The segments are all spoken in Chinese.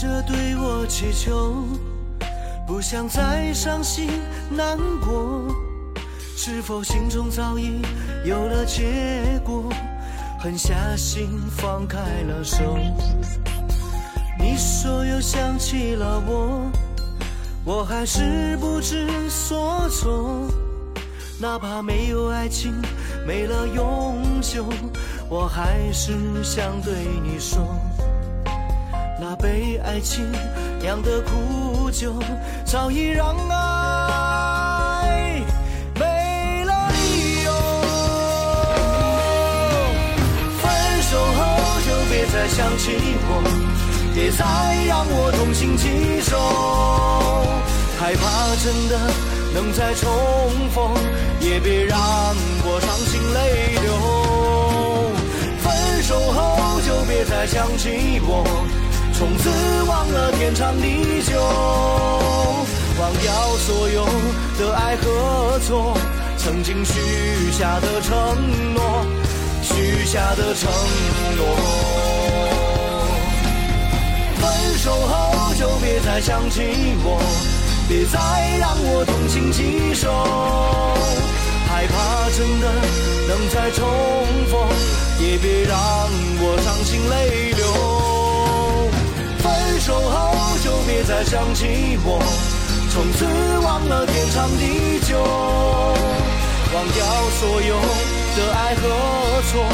着对我祈求，不想再伤心难过。是否心中早已有了结果？狠下心放开了手。你说又想起了我，我还是不知所措。哪怕没有爱情，没了永久，我还是想对你说。那被爱情酿的苦酒，早已让爱没了理由。分手后就别再想起我，别再让我痛心疾首，害怕真的能再重逢，也别让我伤心泪流。分手后就别再想起我。从此忘了天长地久，忘掉所有的爱和错，曾经许下的承诺，许下的承诺。分手后就别再想起我，别再让我痛心疾首，害怕真的能再重逢，也别让我伤心泪流。走后就别再想起我，从此忘了天长地久，忘掉所有的爱和错，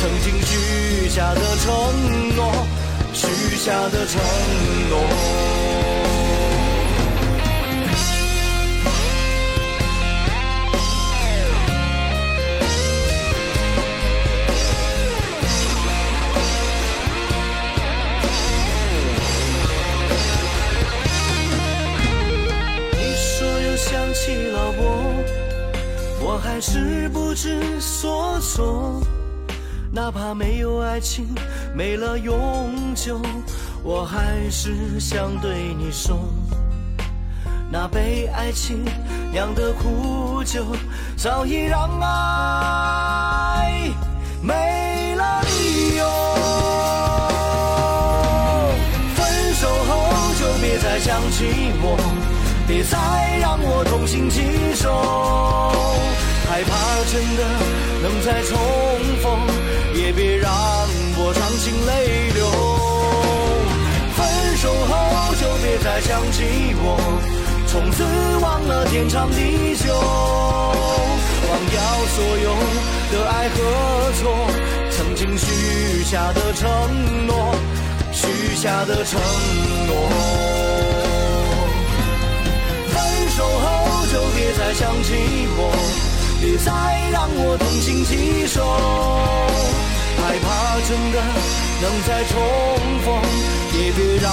曾经许下的承诺，许下的承诺。我还是不知所措。哪怕没有爱情，没了永久，我还是想对你说。那被爱情酿的苦酒，早已让爱没了理由。分手后就别再想起我。别再让我痛心疾首，害怕真的能再重逢，也别让我伤心泪流。分手后就别再想起我，从此忘了天长地久，忘掉所有的爱和错，曾经许下的承诺，许下的承诺。分手后就别再想起我，别再让我痛心疾首，害怕真的能再重逢，也别让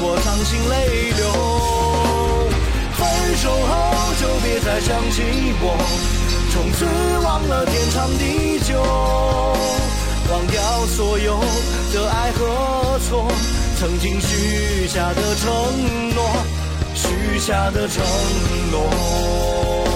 我伤心泪流。分手后就别再想起我，从此忘了天长地久，忘掉所有的爱和错，曾经许下的承诺。许下的承诺。